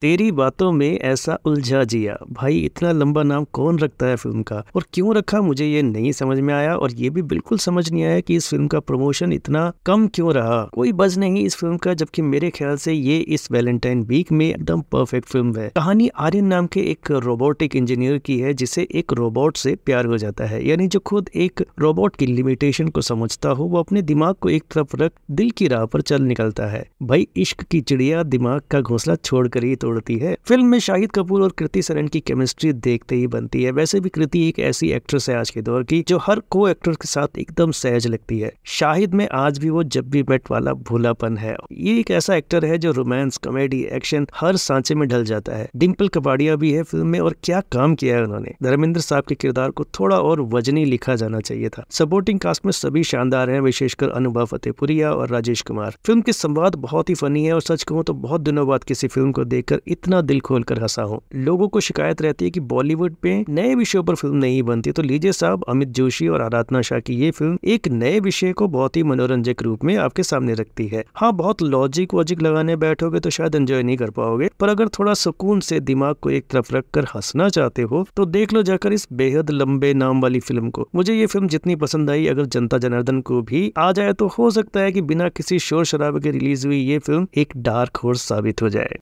तेरी बातों में ऐसा उलझा जिया। भाई, इतना लंबा नाम कौन रखता है फ़िल्म का? और क्यों रखा? मुझे ये नहीं समझ में आया और ये भी बिल्कुल समझ नहीं आया कि इस फ़िल्म का प्रमोशन इतना कम क्यों रहा। कोई बज नहीं इस फ़िल्म का, जबकि मेरे ख्याल से ये इस वैलेंटाइन वीक में एकदम परफेक्ट फ़िल्म है। कहानी आर्यन नाम के एक रोबोटिक इंजीनियर की है, जिसे एक रोबोट से प्यार हो जाता है। यानी जो खुद एक रोबोट की लिमिटेशन को समझता हो, वो अपने दिमाग को एक तरफ़ रख, दिल की राह पर चल निकलता है। भाई, इश्क की चिड़िया दिमाग का घोंसला छोड़कर ही तोड़ती है। फ़िल्म में शाहिद कपूर और कृति सरन की केमिस्ट्री देखते ही बनती है। वैसे भी कृति एक ऐसी एक्ट्रेस है आज के दौर की, जो हर को एक्टर के साथ एकदम सहज लगती है। शाहिद में आज भी वो जब भी मेट वाला भूलापन है। ये एक ऐसा एक्टर है जो रोमांस कॉमेडी एक्शन हर सांचे में ढल जाता है। डिम्पल कपाड़िया भी है फ़िल्म में और क्या काम किया है उन्होंने। धर्मेंद्र साहब के किरदार को थोड़ा और वजनी लिखा जाना चाहिए था। सपोर्टिंग कास्ट में सभी शानदार हैं, विशेषकर अनुभव फतेहपुरिया और राजेश कुमार। फ़िल्म के संवाद बहुत ही फनी है और सच कहूँ तो बहुत दिनों बाद किसी फ़िल्म को देखकर इतना इतना दिल खोल कर हंसा हूँ। लोगों को शिकायत रहती है कि बॉलीवुड पे नए विषयों पर फ़िल्म नहीं बनती। तो लीजिए साहब, अमित जोशी और आराधना शाह की ये फ़िल्म एक नए विषय को बहुत ही मनोरंजक रूप में आपके सामने रखती है। हाँ बहुत लॉजिक वॉजिक लगाने बैठोगे तो शायद एंजॉय नहीं कर पाओगे। पर अगर थोड़ा सुकून से दिमाग को एक तरफ़ रख कर हंसना चाहते हो तो देख लो जाकर इस बेहद लंबे नाम वाली फ़िल्म को। मुझे ये फ़िल्म जितनी पसंद आई, अगर जनता जनार्दन को भी आ जाए तो हो सकता है कि बिना किसी शोर शराबे के रिलीज़ हुई ये फ़िल्म एक डार्क हॉर्स साबित हो जाए।